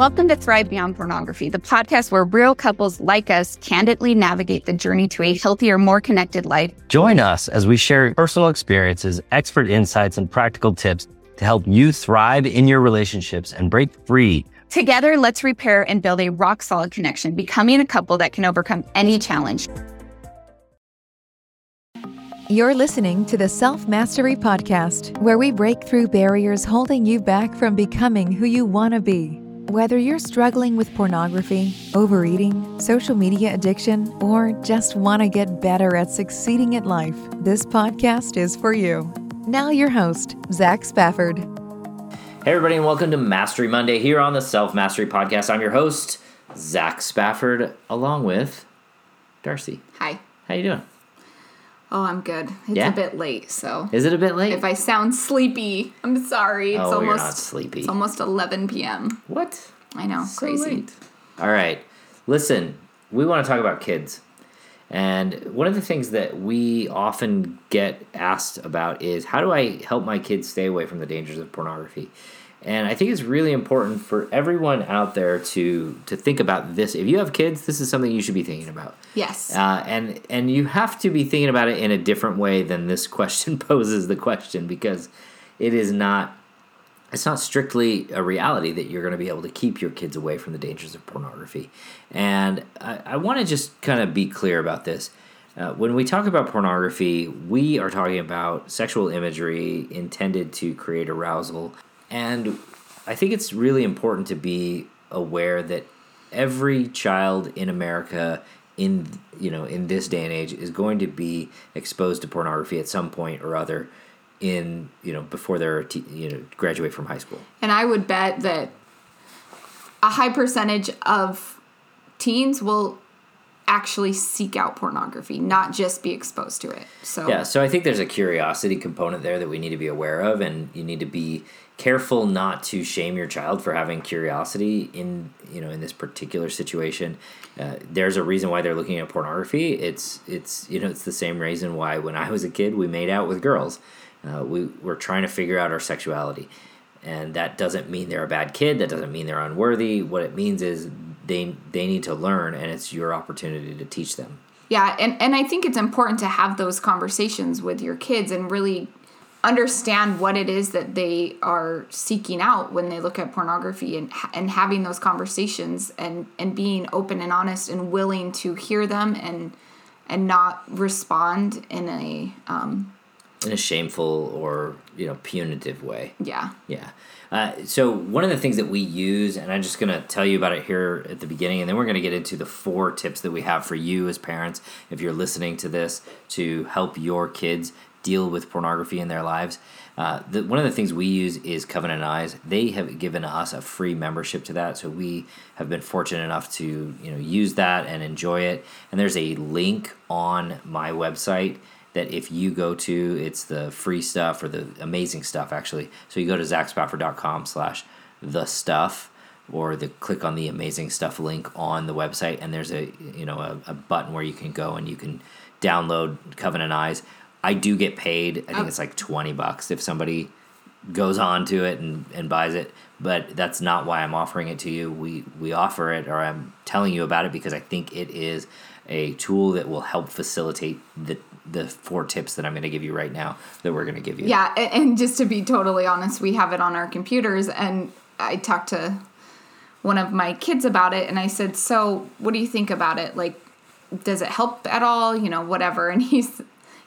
Welcome to Thrive Beyond Pornography, the podcast where real couples like us candidly navigate the journey to a healthier, more connected life. Join us as we share personal experiences, expert insights, and practical tips to help you thrive in your relationships and break free. Together, let's repair and build a rock solid connection, becoming a couple that can overcome any challenge. You're listening to the Self Mastery Podcast, where we break through barriers holding you back from becoming who you want to be. Whether you're struggling with pornography, overeating, social media addiction, or just want to get better at succeeding at life, this podcast is for you. Now, your host, Zach Spafford. Hey, everybody, and welcome to Mastery Monday here on the Self Mastery Podcast. I'm your host, Zach Spafford, along with Darcy. Hi. How you doing? Oh, I'm good. It's Yeah? a bit late, so Is it a bit late? if I sound sleepy, I'm sorry. It's oh, almost you're not sleepy. it's almost 11 p.m. what? I know, So crazy. late. All right. Listen, we want to talk about kids. And one of the things that we often get asked about is how do I help my kids stay away from the dangers of pornography? And I think it's really important for everyone out there to to think about this. If you have kids, this is something you should be thinking about. Yes. Uh, and and you have to be thinking about it in a different way than this question poses the question because it is not it's not strictly a reality that you're going to be able to keep your kids away from the dangers of pornography. And I, I want to just kind of be clear about this. Uh, when we talk about pornography, we are talking about sexual imagery intended to create arousal. And I think it's really important to be aware that every child in America in you know in this day and age is going to be exposed to pornography at some point or other in you know before they're you know graduate from high school. And I would bet that a high percentage of teens will actually seek out pornography, not just be exposed to it. So Yeah, so I think there's a curiosity component there that we need to be aware of, and you need to be careful not to shame your child for having curiosity in you know in this particular situation. Uh, there's a reason why they're looking at pornography. It's it's you know it's the same reason why when I was a kid we made out with girls. Uh, we were trying to figure out our sexuality, and that doesn't mean they're a bad kid. That doesn't mean they're unworthy. What it means is they they need to learn, and it's your opportunity to teach them. Yeah, and, and I think it's important to have those conversations with your kids and really understand what it is that they are seeking out when they look at pornography and and having those conversations and and being open and honest and willing to hear them and and not respond in a um in a shameful or you know punitive way. yeah Yeah. Uh, so one of the things that we use, and I'm just gonna tell you about it here at the beginning, and then we're gonna get into the four tips that we have for you as parents, if you're listening to this, to help your kids deal with pornography in their lives. Uh, the, one of the things we use is Covenant Eyes. They have given us a free membership to that, so we have been fortunate enough to you know use that and enjoy it. And there's a link on my website that if you go to it's the free stuff or the amazing stuff actually. So you go to zachspafford.com slash the stuff or the click on the amazing stuff link on the website and there's a you know a, a button where you can go and you can download covenant eyes. I do get paid i think Oh. it's like 20 bucks if somebody goes on to it and, and buys it but that's not why i'm offering it to you. We we offer it or i'm telling you about it because i think it is a tool that will help facilitate the the four tips that i'm going to give you right now that we're going to give you Yeah, and, just to be totally honest, we have it on our computers, and I talked to one of my kids about it, and I said, "So, what do you think about it? Like, does it help at all? You know, whatever." And he's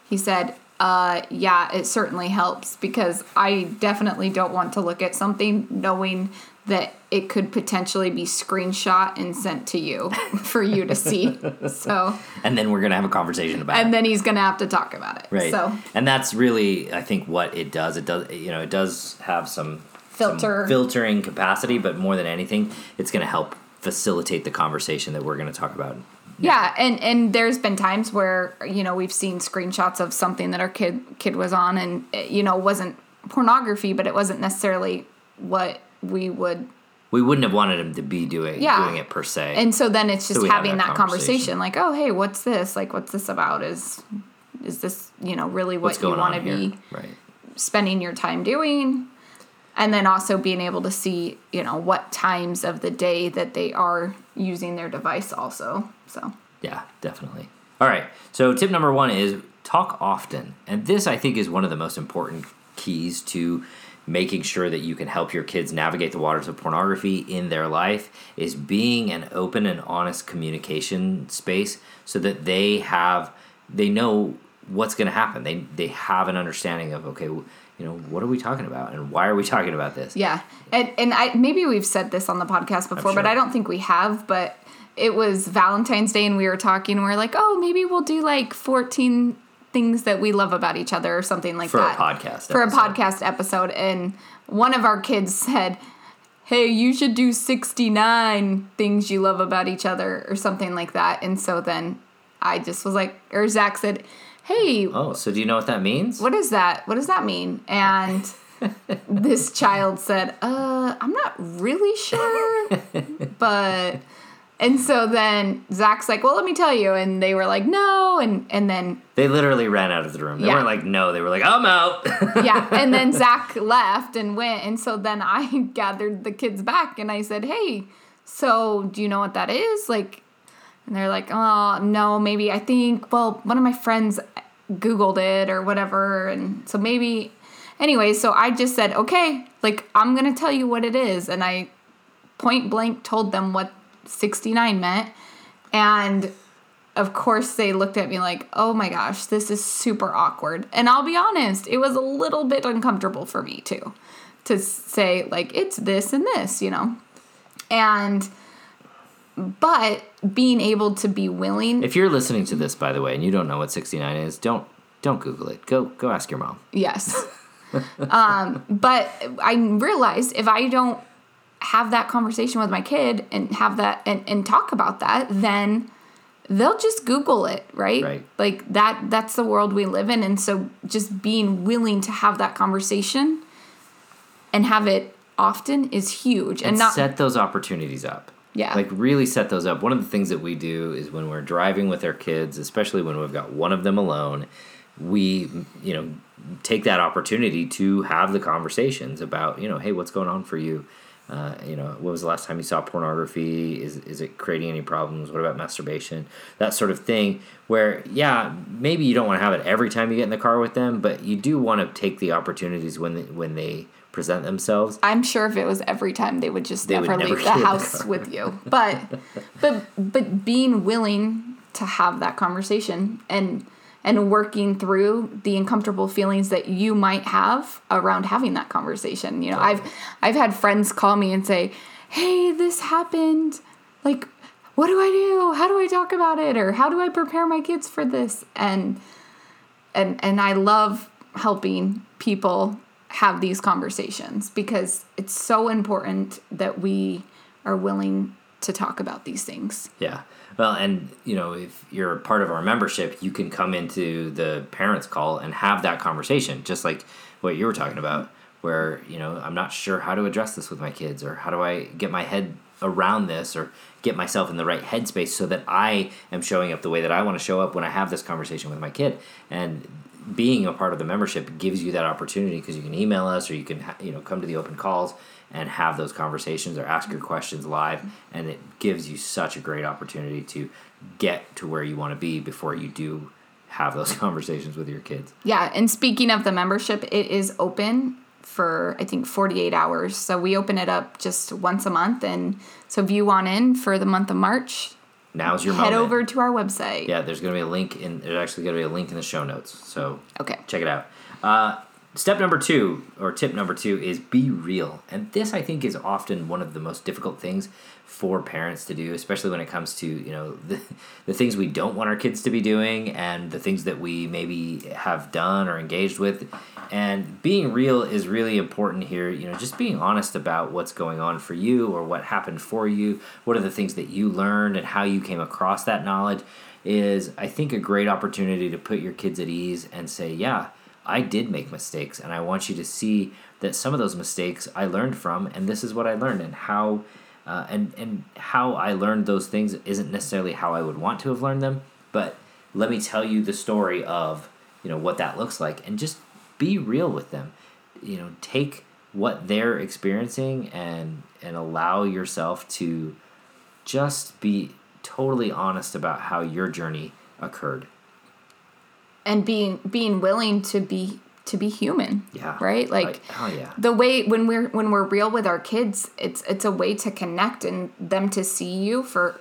he said, uh, "Yeah, it certainly helps because I definitely don't want to look at something knowing." That it could potentially be screenshot and sent to you for you to see. So, and then we're going to have a conversation about it and then he's gonna have to talk about it. right So, and that's really i think what it does it does you know it does have some some Filter. filtering capacity but more than anything it's going to help facilitate the conversation that we're going to talk about Yeah, and and there's been times where you know we've seen screenshots of something that our kid kid was on, and it, you know wasn't pornography, but it wasn't necessarily what we would. we wouldn't have wanted him to be doing Yeah. doing it per se And so then it's just have having that that conversation. conversation. like, oh hey, what's this? Like, what's this about? Is is this you know really what you want to be right spending your time doing? and then also being able to see you know what times of the day that they are using their device also so Yeah, definitely. All right. So tip number one is talk often, and this I think is one of the most important keys to making sure that you can help your kids navigate the waters of pornography in their life is being an open and honest communication space so that they have they know what's going to happen they they have an understanding of okay you know what are we talking about and why are we talking about this Yeah, and and I maybe we've said this on the podcast before, but. I don't think we have. But it was Valentine's Day, and we were talking. and We are like, oh, maybe we'll do like fourteen things that we love about each other, or something like that. For a podcast For episode. a podcast episode, and one of our kids said. Hey, you should do 69 things you love about each other or something like that. And so then I just was like, or Zach said, Hey, oh so do you know what that means what is that? What does that mean? And this child said, uh, I'm not really sure, but. And so then Zach's like, well, let me tell you. And they were like, no. And, and then, they literally ran out of the room they Yeah. weren't like no they were like i'm out yeah. And then Zach left and went. And so then I gathered the kids back and I said, hey, so do you know what that is? Like, and they're like, oh, no, maybe I think, well, one of my friends Googled it or whatever. And so maybe, anyway, so I just said, okay, like, I'm going to tell you what it is. And I point blank told them what 69 meant. And of course, they looked at me like, oh my gosh, this is super awkward. And I'll be honest, it was a little bit uncomfortable for me too to say, like, it's this and this, you know? And, but being able to be willing, If you're listening to this, by the way, and you don't know what 69 is, don't don't Google it. Go go ask your mom. yes. um, but I realized if I don't have that conversation with my kid and have that and, and talk about that, then they'll just Google it, right? Right. Like that that's the world we live in. And so just being willing to have that conversation and have it often is huge. And, And not set those opportunities up. Yeah. Like really set those up. One of the things that we do is when we're driving with our kids, especially when we've got one of them alone, we you know take that opportunity to have the conversations about you know hey what's going on for you uh, you know when was the last time you saw pornography? Is is it creating any problems? What about masturbation? That sort of thing where yeah maybe you don't want to have it every time you get in the car with them but you do want to take the opportunities when they, when they present themselves. I'm sure if it was every time they would just They would never never leave the in the house with you. But but but being willing to have that conversation and and working through the uncomfortable feelings that you might have around having that conversation. You know, I've I've had friends call me and say, "Hey, this happened. Like, what do I do? How do I talk about it or how do I prepare my kids for this?" And and and I love helping people have these conversations because it's so important that we are willing to talk about these things. Yeah. Well, and you know, if you're part of our membership, you can come into the parents call and have that conversation, just like what you were talking about, where you know I'm not sure how to address this with my kids, or how do I get my head around this, or get myself in the right headspace so that I am showing up the way that I want to show up when I have this conversation with my kid, and being a part of the membership gives you that opportunity because you can email us or you can you know come to the open calls and have those conversations or ask your questions live and it gives you such a great opportunity to get to where you want to be before you do have those conversations with your kids Yeah, and speaking of the membership, it is open for I think 48 hours. So we open it up just once a month and so if you want in for the month of March, now's your head moment over to our website. yeah there's going to be a link in there's actually going to be a link in the show notes so Okay. check it out uh, step number two or tip number two is be real. And this i think is often one of the most difficult things for parents to do especially when it comes to you know the, the things we don't want our kids to be doing and the things that we maybe have done or engaged with. And being real is really important here. You know just being honest about what's going on for you or what happened for you. What are the things that you learned and how you came across that knowledge is i think a great opportunity to put your kids at ease and say yeah I did make mistakes, and I want you to see that some of those mistakes I learned from, and this is what I learned, and how, uh, and and how I learned those things isn't necessarily how I would want to have learned them, but let me tell you the story of you know what that looks like, and just be real with them. You know, take what they're experiencing and and allow yourself to just be totally honest about how your journey occurred. And being being willing to be to be human Yeah. right like oh yeah. the way when we're when we're real with our kids it's it's a way to connect and them to see you for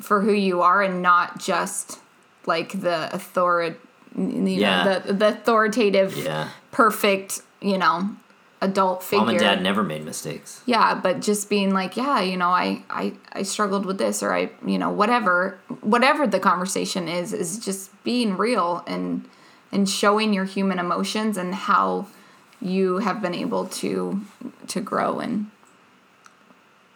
for who you are and not just like the authority you Yeah. know the the authoritative Yeah. perfect you know adult figure Mom and dad never made mistakes. yeah but just being like yeah you know I, I i struggled with this or i you know whatever whatever the conversation is is just being real and and showing your human emotions and how you have been able to to grow and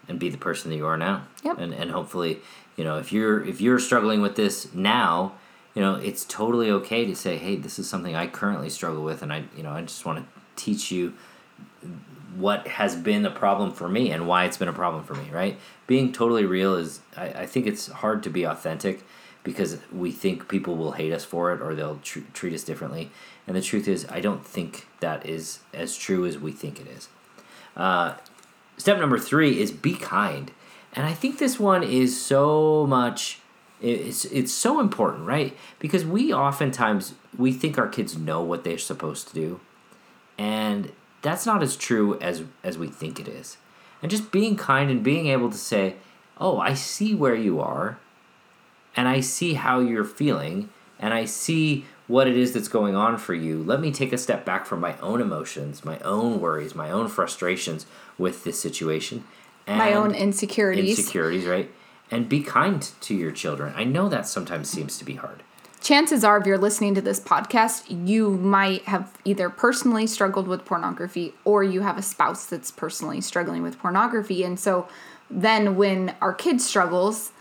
and be the person that you are now. Yep. And and hopefully, you know, if you're if you're struggling with this now, you know, it's totally okay to say, "Hey, this is something I currently struggle with and I, you know, I just want to teach you what has been a problem for me and why it's been a problem for me, right? Being totally real is I, I think it's hard to be authentic because we think people will hate us for it or they'll tr- treat us differently. And the truth is, I don't think that is as true as we think it is. Uh, step number three is be kind, and I think this one is so much. It's it's so important, right? Because we oftentimes we think our kids know what they're supposed to do, and that's not as true as as we think it is. And just being kind and being able to say, "Oh, I see where you are, and I see how you're feeling, and I see what it is that's going on for you. Let me take a step back from my own emotions, my own worries, my own frustrations with this situation, and my own insecurities insecurities, right? And be kind to your children. I know that sometimes seems to be hard. Chances are if you're listening to this podcast you might have either personally struggled with pornography or you have a spouse that's personally struggling with pornography and so then when our kid struggles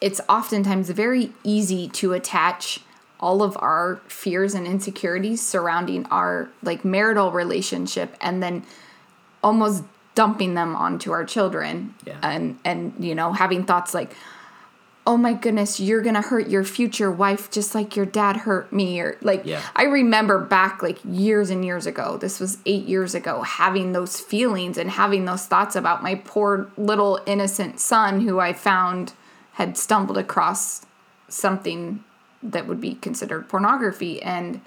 it's oftentimes very easy to attach all of our fears and insecurities surrounding our like marital relationship and then almost dumping them onto our children Yeah. and and you know having thoughts like oh my goodness you're gonna hurt your future wife just like your dad hurt me or like Yeah. i remember back like years and years ago this was eight years ago having those feelings and having those thoughts about my poor little innocent son who i found had stumbled across something that would be considered pornography and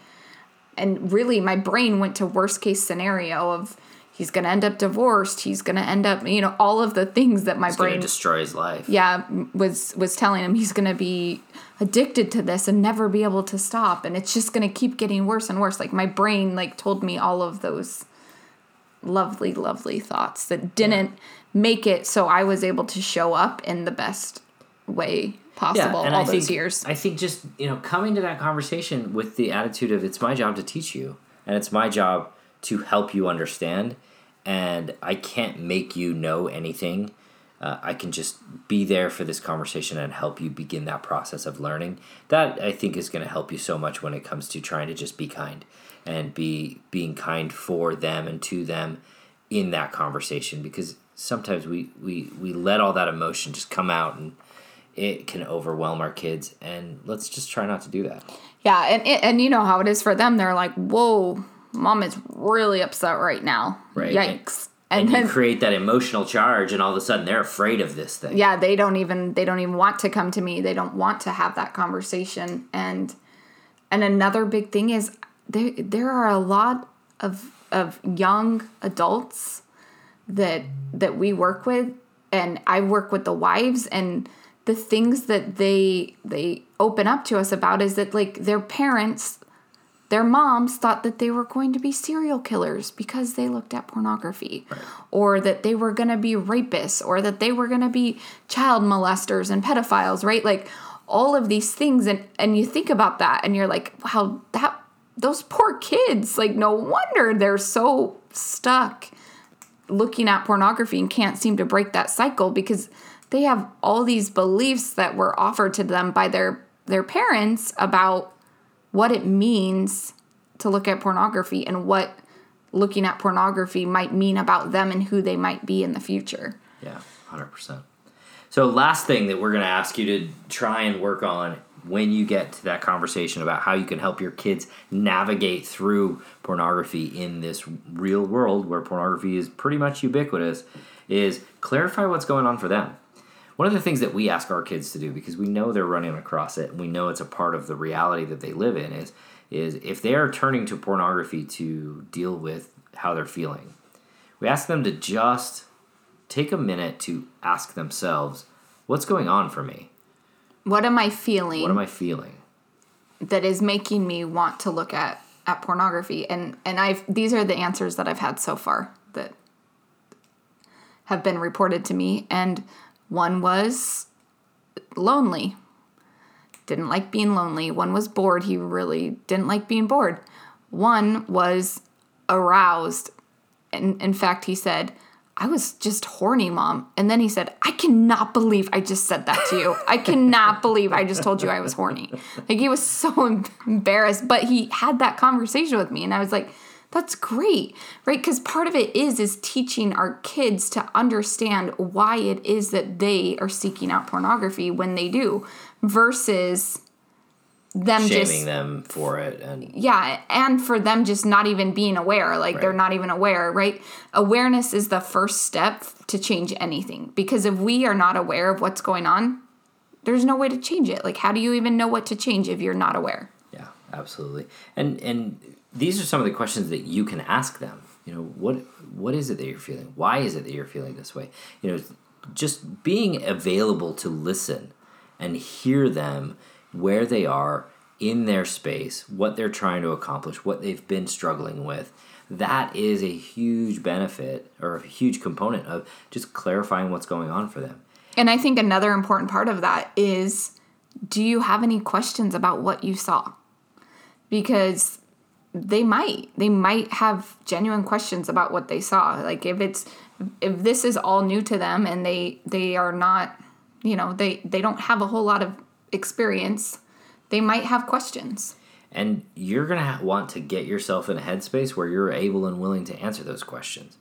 and really my brain went to worst case scenario of he's going to end up divorced. He's going to end up you know all of the things that my going brain destroy his life. yeah was was telling him he's going to be addicted to this and never be able to stop. And it's just going to keep getting worse and worse. Like my brain like told me all of those lovely lovely thoughts that didn't make it so I was able to show up in the best way possible and all I those think, years. I think just you know coming to that conversation with the attitude of it's my job to teach you and it's my job to help you understand, and I can't make you know anything. Uh, I can just be there for this conversation and help you begin that process of learning. That I think is going to help you so much when it comes to trying to just be kind and be being kind for them and to them in that conversation because sometimes we we we let all that emotion just come out and it can overwhelm our kids and let's just try not to do that Yeah, and and you know how it is for them. They're like, "Whoa, mom is really upset right now." Right. Yikes! and, And, you then create that emotional charge and all of a sudden they're afraid of this thing yeah, they don't even they don't even want to come to me. They don't want to have that conversation. And and another big thing is there there are a lot of of young adults that that we work with and I work with the wives and the things that they they open up to us about is that like their parents their moms thought that they were going to be serial killers because they looked at pornography or that they were going to be rapists or that they were going to be child molesters and pedophiles right? Like all of these things and and you think about that and you're like wow that those poor kids. Like no wonder they're so stuck looking at pornography and can't seem to break that cycle because they have all these beliefs that were offered to them by their their parents about what it means to look at pornography and what looking at pornography might mean about them and who they might be in the future. yeah 100% so last thing that we're going to ask you to try and work on when you get to that conversation about how you can help your kids navigate through pornography in this real world where pornography is pretty much ubiquitous is clarify what's going on for them. One of the things that we ask our kids to do because we know they're running across it and we know it's a part of the reality that they live in is is if they are turning to pornography to deal with how they're feeling. We ask them to just take a minute to ask themselves, what's going on for me? What am I feeling? What am I feeling? that is making me want to look at at pornography and and I've these are the answers that I've had so far that have been reported to me and one was lonely didn't like being lonely one was bored he really didn't like being bored one was aroused and in fact he said I was just horny, mom. And then he said, I cannot believe I just said that to you. I cannot believe I just told you I was horny. Like he was so embarrassed, but he had that conversation with me and I was like, that's great, right? Because part of it is is teaching our kids to understand why it is that they are seeking out pornography when they do versus them Shaming just them for it and yeah and for them just not even being aware like they're not even aware right awareness is the first step to change anything because if we are not aware of what's going on there's no way to change it like how do you even know what to change if you're not aware Yeah, absolutely. And and these are some of the questions that you can ask them. You know, what what is it that you're feeling? Why is it that you're feeling this way? You know, just being available to listen and hear them where they are in their space, what they're trying to accomplish, what they've been struggling with. That is a huge benefit or a huge component of just clarifying what's going on for them. and i think another important part of that is do you have any questions about what you saw because they might they might have genuine questions about what they saw. Like if it's if this is all new to them and they they are not you know they they don't have a whole lot of experience they might have questions. And you're going to want to get yourself in a headspace where you're able and willing to answer those questions.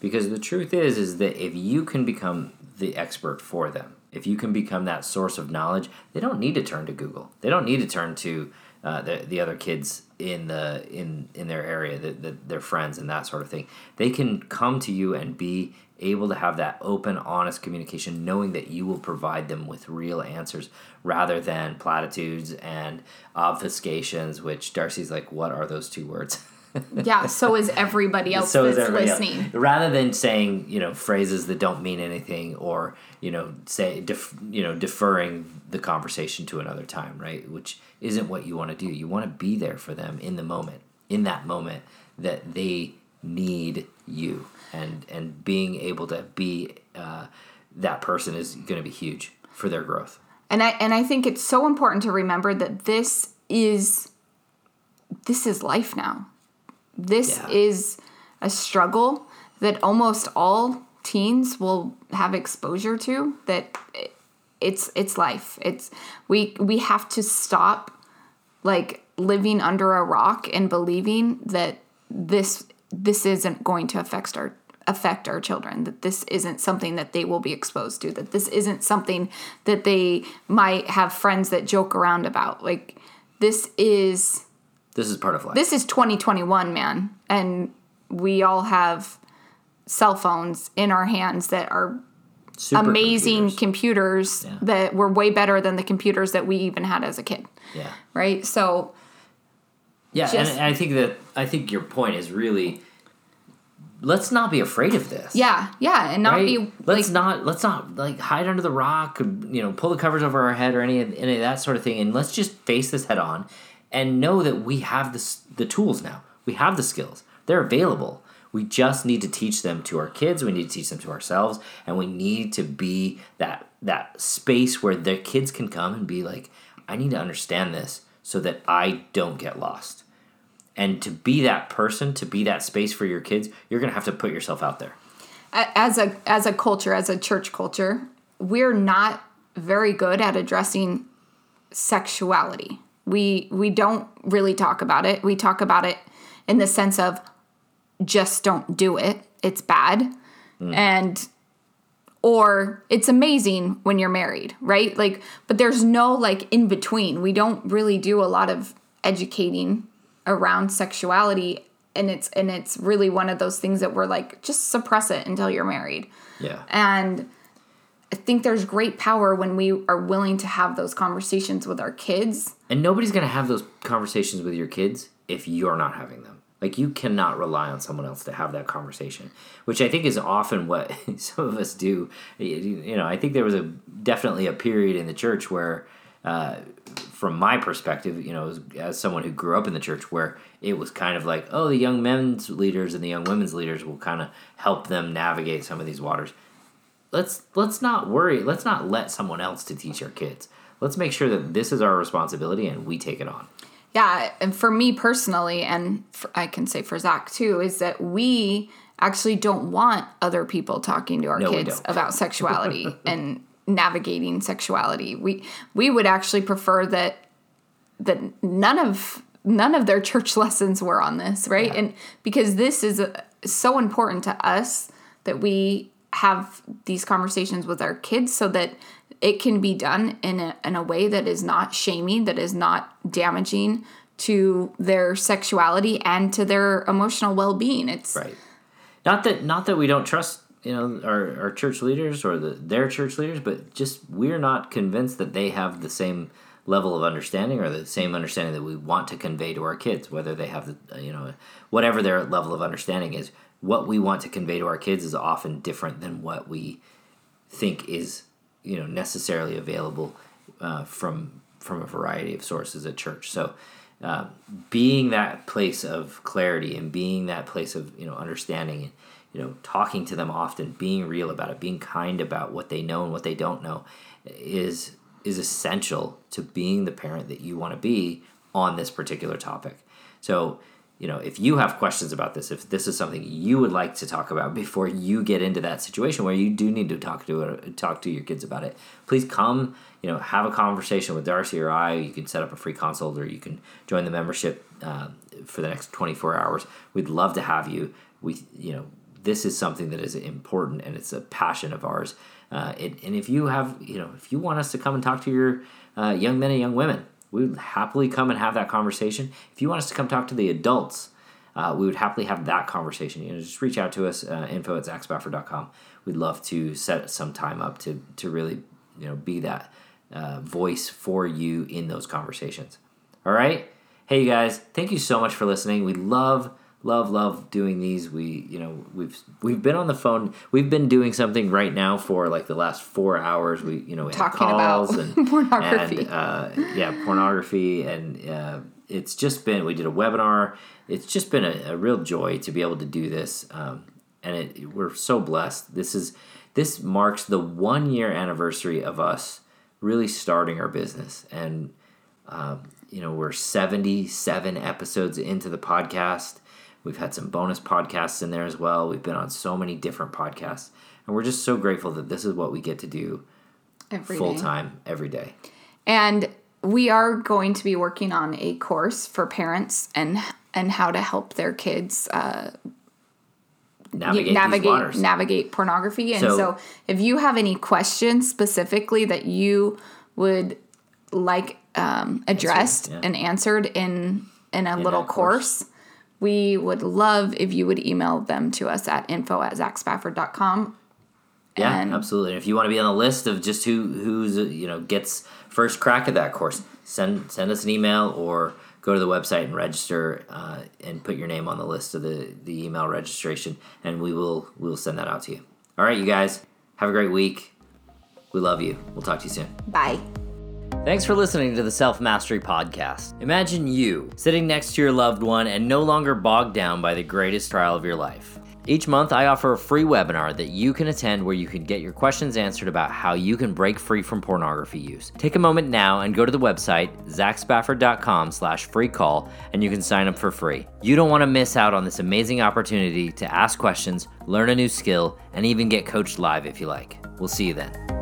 Because the truth is is that if you can become the expert for them if you can become that source of knowledge they don't need to turn to google. They don't need to turn to uh, the, the other kids in the in in their area the, the, their friends and that sort of thing. They can come to you and be able to have that open honest communication knowing that you will provide them with real answers rather than platitudes and obfuscations which darcy's like what are those two words yeah so is everybody else so is that's everybody else. listening Rather than saying you know phrases that don't mean anything, or you know say def, you know deferring the conversation to another time, right? Which isn't what you want to do. You want to be there for them in the moment, in that moment that they need you, and and being able to be uh, that person is going to be huge for their growth. and i and i think it's so important to remember that this is this is life now this Yeah. is a struggle that almost all teens will have exposure to that it's it's life it's we we have to stop like living under a rock and believing that this this isn't going to affect our affect our children that this isn't something that they will be exposed to that this isn't something that they might have friends that joke around about like this is This is part of life. this is 2021 man and we all have cell phones in our hands that are Supercomputers. amazing computers Yeah. that were way better than the computers that we even had as a kid Yeah. right so Yeah, and, Just- and I think that I think your point is really let's not be afraid of this. yeah yeah and not right? be let's not let's not like hide under the rock, you know, pull the covers over our head or any of, any of that sort of thing, and let's just face this head on, and know that we have this the tools now. We have the skills. They're available. We just need to teach them to our kids. We need to teach them to ourselves, and we need to be that that space where their kids can come and be like, I need to understand this so that I don't get lost. And to be that person, to be that space for your kids, you're gonna have to put yourself out there. as a as a culture as a church culture we're not very good at addressing sexuality we we don't really talk about it we talk about it in the sense of just don't do it it's bad and or it's amazing when you're married, right? Like, but there's no like in between. We don't really do a lot of educating around sexuality and it's and it's really one of those things that we're like just suppress it until you're married. Yeah. And I think there's great power when we are willing to have those conversations with our kids. And nobody's going to have those conversations with your kids if you're not having them. Like you cannot rely on someone else to have that conversation, which I think is often what some of us do. You know, I think there was a definitely a period in the church where, uh, from my perspective, you know, as, as someone who grew up in the church, where it was kind of like, oh, the young men's leaders and the young women's leaders will kind of help them navigate some of these waters. Let's let's not worry. Let's not let someone else to teach our kids. Let's make sure that this is our responsibility and we take it on. Yeah, and for me personally, and for, I can say for Zach too, is that we actually don't want other people talking to our No, kids about sexuality and navigating sexuality. We we would actually prefer that that none of none of their church lessons were on this, right? Yeah. And because this is uh so important to us that we have these conversations with our kids so that it can be done in a, in a way that is not shaming, that is not damaging to their sexuality and to their emotional well-being. It's Right. Not that not that we don't trust you know our, our church leaders or the, their church leaders, but just we're not convinced that they have the same level of understanding or the same understanding that we want to convey to our kids, whether they have the you know whatever their level of understanding is. What we want to convey to our kids is often different than what we think is you know necessarily available uh, from from a variety of sources at church. So uh, being that place of clarity and being that place of you know understanding and you know talking to them often, being real about it, being kind about what they know and what they don't know is is essential to being the parent that you want to be on this particular topic. So you know, if you have questions about this, if this is something you would like to talk about before you get into that situation where you do need to talk to it, talk to your kids about it, please come. You know, have a conversation with Darcy or I. You can set up a free consult, or you can join the membership uh, for the next twenty four hours. We'd love to have you. We, you know, this is something that is important and it's a passion of ours. Uh, it, and if you have, you know, if you want us to come and talk to your uh, young men and young women, we would happily come and have that conversation. If you want us to come talk to the adults, uh, we would happily have that conversation. You know, just reach out to us, uh, info at zachspafford.com. We'd love to set some time up to, to really, you know, be that uh, voice for you in those conversations. All right? Hey, you guys, thank you so much for listening. We love, love, love doing these. We, you know, we've we've been on the phone. We've been doing something right now for like the last four hours. We, you know, we Talking about calls and pornography. and, uh, yeah, pornography, and uh, it's just been. We did a webinar. It's just been a, a real joy to be able to do this, um, and it, we're so blessed. This is this marks the one year anniversary of us really starting our business, and um, you know we're seventy seven episodes into the podcast. We've had some bonus podcasts in there as well. We've been on so many different podcasts, and we're just so grateful that this is what we get to do full time every day. And we are going to be working on a course for parents and and how to help their kids uh, Navigate, navigate navigate pornography. And So- so, if you have any questions specifically that you would like um, addressed yeah. and answered in in a little course. course, we would love if you would email them to us at info at zachspafford.com. Yeah, And- absolutely. And if you want to be on the list of just who who's you know gets first crack at that course, send send us an email or go to the website and register uh, and put your name on the list of the the email registration, and we will we will send that out to you. All right, you guys, have a great week. We love you. We'll talk to you soon. Bye. Thanks for listening to the Self Mastery Podcast. Imagine you sitting next to your loved one and no longer bogged down by the greatest trial of your life. Each month, I offer a free webinar that you can attend where you can get your questions answered about how you can break free from pornography use. Take a moment now and go to the website, zachspafford.com slash free call, and you can sign up for free. You don't want to miss out on this amazing opportunity to ask questions, learn a new skill, and even get coached live if you like. We'll see you then.